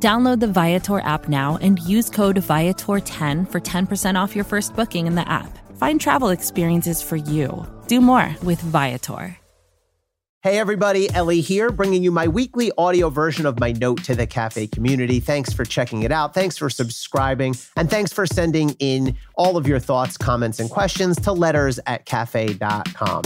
Download the Viator app now and use code Viator10 for 10% off your first booking in the app. Find travel experiences for you. Do more with Viator. Hey, everybody, Elie here, bringing you my weekly audio version of my note to the cafe community. Thanks for checking it out. Thanks for subscribing. And thanks for sending in all of your thoughts, comments, and questions to letters at cafe.com.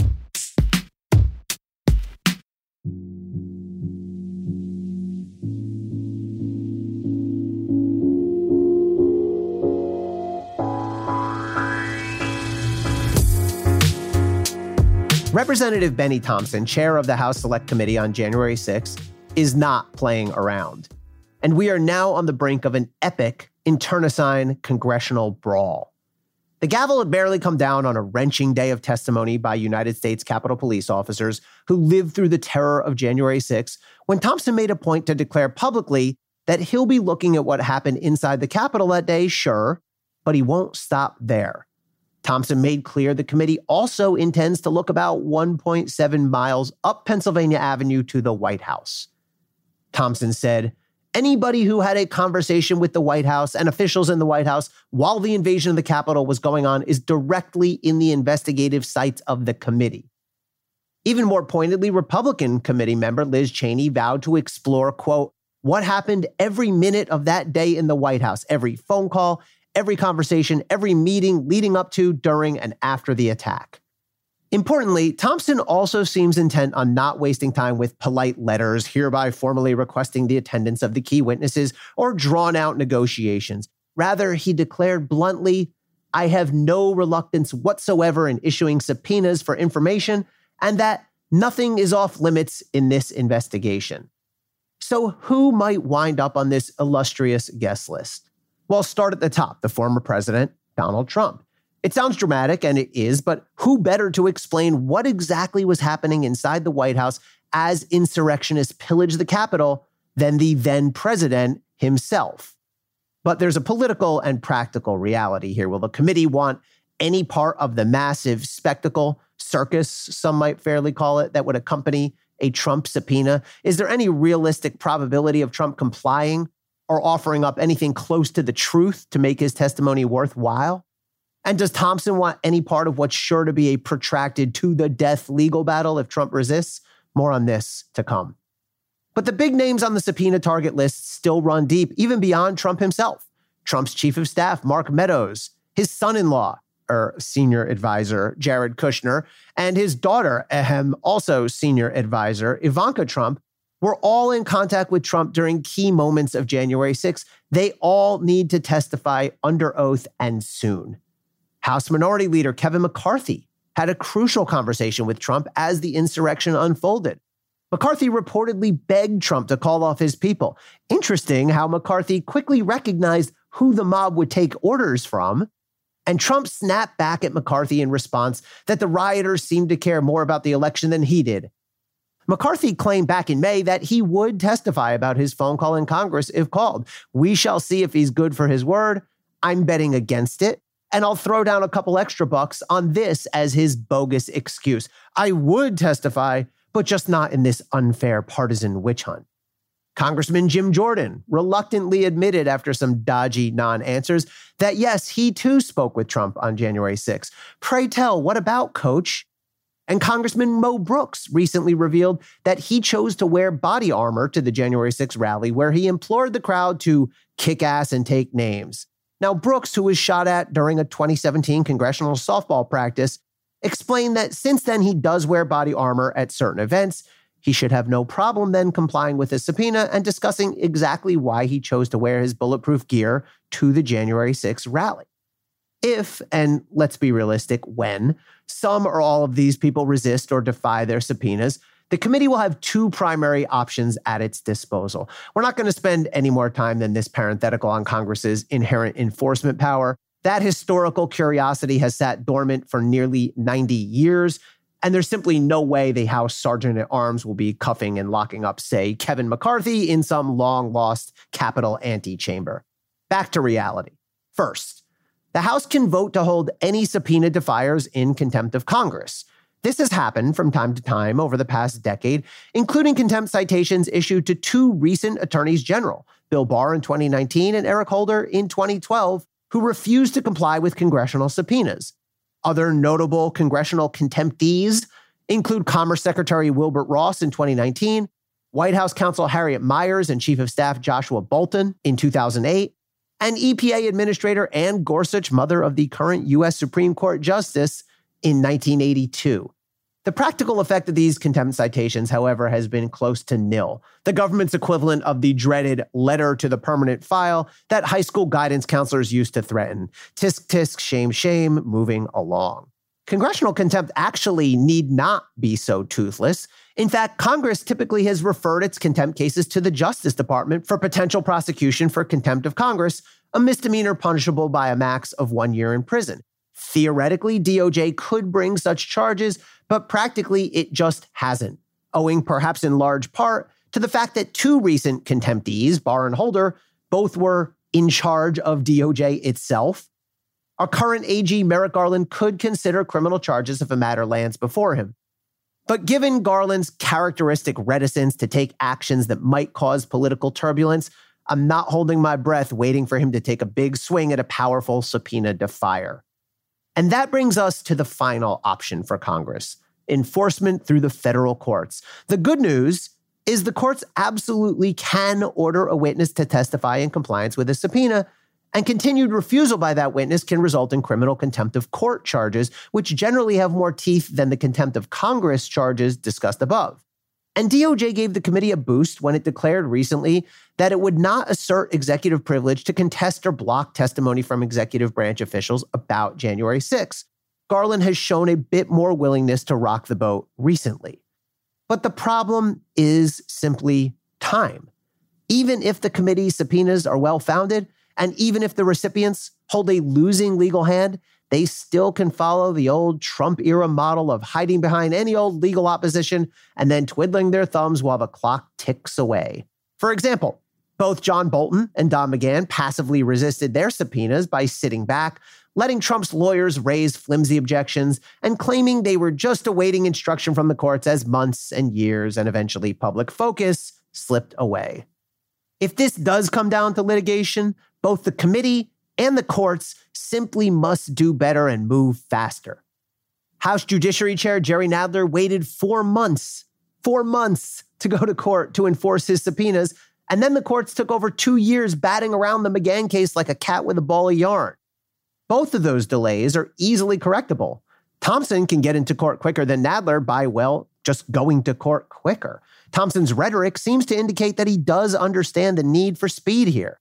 Representative Bennie Thompson, chair of the House Select Committee on January 6, is not playing around. And we are now on the brink of an epic internecine congressional brawl. The gavel had barely come down on a wrenching day of testimony by United States Capitol Police officers who lived through the terror of January 6 when Thompson made a point to declare publicly that he'll be looking at what happened inside the Capitol that day, sure, but he won't stop there. Thompson made clear the committee also intends to look about 1.7 miles up Pennsylvania Avenue to the White House. Thompson said, Anybody who had a conversation with the White House and officials in the White House while the invasion of the Capitol was going on is directly in the investigative sights of the committee. Even more pointedly, Republican committee member Liz Cheney vowed to explore, quote, what happened every minute of that day in the White House, every phone call, every conversation, every meeting leading up to, during, and after the attack. Importantly, Thompson also seems intent on not wasting time with polite letters, hereby formally requesting the attendance of the key witnesses or drawn out negotiations. Rather, he declared bluntly, I have no reluctance whatsoever in issuing subpoenas for information, and that nothing is off limits in this investigation. So, who might wind up on this illustrious guest list? Well, start at the top the former president, Donald Trump. It sounds dramatic, and it is, but who better to explain what exactly was happening inside the White House as insurrectionists pillaged the Capitol than the then president himself? But there's a political and practical reality here. Will the committee want any part of the massive spectacle, circus, some might fairly call it, that would accompany a Trump subpoena? Is there any realistic probability of Trump complying or offering up anything close to the truth to make his testimony worthwhile? And does Thompson want any part of what's sure to be a protracted to the death legal battle if Trump resists? More on this to come. But the big names on the subpoena target list still run deep, even beyond Trump himself. Trump's chief of staff, Mark Meadows, his son in law, or er, senior advisor, Jared Kushner, and his daughter, ahem, also senior advisor, Ivanka Trump, were all in contact with Trump during key moments of January 6th. They all need to testify under oath and soon. House Minority Leader Kevin McCarthy had a crucial conversation with Trump as the insurrection unfolded. McCarthy reportedly begged Trump to call off his people. Interesting how McCarthy quickly recognized who the mob would take orders from. And Trump snapped back at McCarthy in response that the rioters seemed to care more about the election than he did. McCarthy claimed back in May that he would testify about his phone call in Congress if called. We shall see if he's good for his word. I'm betting against it. And I'll throw down a couple extra bucks on this as his bogus excuse. I would testify, but just not in this unfair partisan witch hunt. Congressman Jim Jordan reluctantly admitted after some dodgy non answers that yes, he too spoke with Trump on January 6. Pray tell, what about, coach? And Congressman Mo Brooks recently revealed that he chose to wear body armor to the January 6 rally, where he implored the crowd to kick ass and take names. Now, Brooks, who was shot at during a 2017 congressional softball practice, explained that since then he does wear body armor at certain events. He should have no problem then complying with his subpoena and discussing exactly why he chose to wear his bulletproof gear to the January 6 rally. If, and let's be realistic, when some or all of these people resist or defy their subpoenas, the committee will have two primary options at its disposal. We're not going to spend any more time than this parenthetical on Congress's inherent enforcement power. That historical curiosity has sat dormant for nearly 90 years, and there's simply no way the House Sergeant at Arms will be cuffing and locking up, say, Kevin McCarthy in some long lost Capitol antechamber. Back to reality. First, the House can vote to hold any subpoena defiers in contempt of Congress. This has happened from time to time over the past decade, including contempt citations issued to two recent attorneys general, Bill Barr in 2019 and Eric Holder in 2012, who refused to comply with congressional subpoenas. Other notable congressional contemptees include Commerce Secretary Wilbur Ross in 2019, White House counsel Harriet Miers and Chief of Staff Joshua Bolten in 2008, and EPA Administrator Anne Gorsuch, mother of the current U.S. Supreme Court Justice, in 1982. The practical effect of these contempt citations, however, has been close to nil. The government's equivalent of the dreaded letter to the permanent file that high school guidance counselors used to threaten. Tisk, tisk, shame, shame, moving along. Congressional contempt actually need not be so toothless. In fact, Congress typically has referred its contempt cases to the Justice Department for potential prosecution for contempt of Congress, a misdemeanor punishable by a max of one year in prison. Theoretically, DOJ could bring such charges, but practically it just hasn't, owing perhaps in large part to the fact that two recent contemptees, Barr and Holder, both were in charge of DOJ itself. Our current AG, Merrick Garland, could consider criminal charges if a matter lands before him. But given Garland's characteristic reticence to take actions that might cause political turbulence, I'm not holding my breath waiting for him to take a big swing at a powerful subpoena defier. And that brings us to the final option for Congress enforcement through the federal courts. The good news is the courts absolutely can order a witness to testify in compliance with a subpoena, and continued refusal by that witness can result in criminal contempt of court charges, which generally have more teeth than the contempt of Congress charges discussed above. And DOJ gave the committee a boost when it declared recently that it would not assert executive privilege to contest or block testimony from executive branch officials about January 6. Garland has shown a bit more willingness to rock the boat recently. But the problem is simply time. Even if the committee's subpoenas are well founded, and even if the recipients hold a losing legal hand, they still can follow the old Trump era model of hiding behind any old legal opposition and then twiddling their thumbs while the clock ticks away. For example, both John Bolton and Don McGahn passively resisted their subpoenas by sitting back, letting Trump's lawyers raise flimsy objections, and claiming they were just awaiting instruction from the courts as months and years and eventually public focus slipped away. If this does come down to litigation, both the committee and the courts simply must do better and move faster. House Judiciary Chair Jerry Nadler waited four months, four months to go to court to enforce his subpoenas. And then the courts took over two years batting around the McGahn case like a cat with a ball of yarn. Both of those delays are easily correctable. Thompson can get into court quicker than Nadler by, well, just going to court quicker. Thompson's rhetoric seems to indicate that he does understand the need for speed here.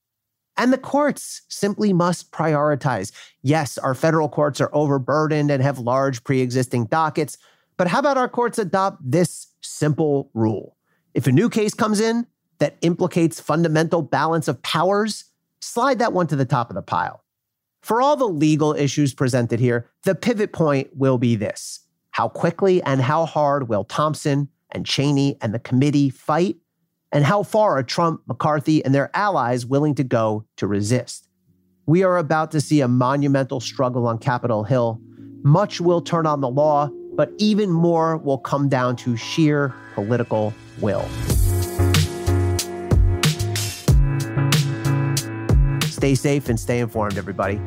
And the courts simply must prioritize. Yes, our federal courts are overburdened and have large pre existing dockets, but how about our courts adopt this simple rule? If a new case comes in that implicates fundamental balance of powers, slide that one to the top of the pile. For all the legal issues presented here, the pivot point will be this How quickly and how hard will Thompson and Cheney and the committee fight and how far are Trump, McCarthy, and their allies willing to go to resist? We are about to see a monumental struggle on Capitol Hill. Much will turn on the law, but even more will come down to sheer political will. Stay safe and stay informed, everybody.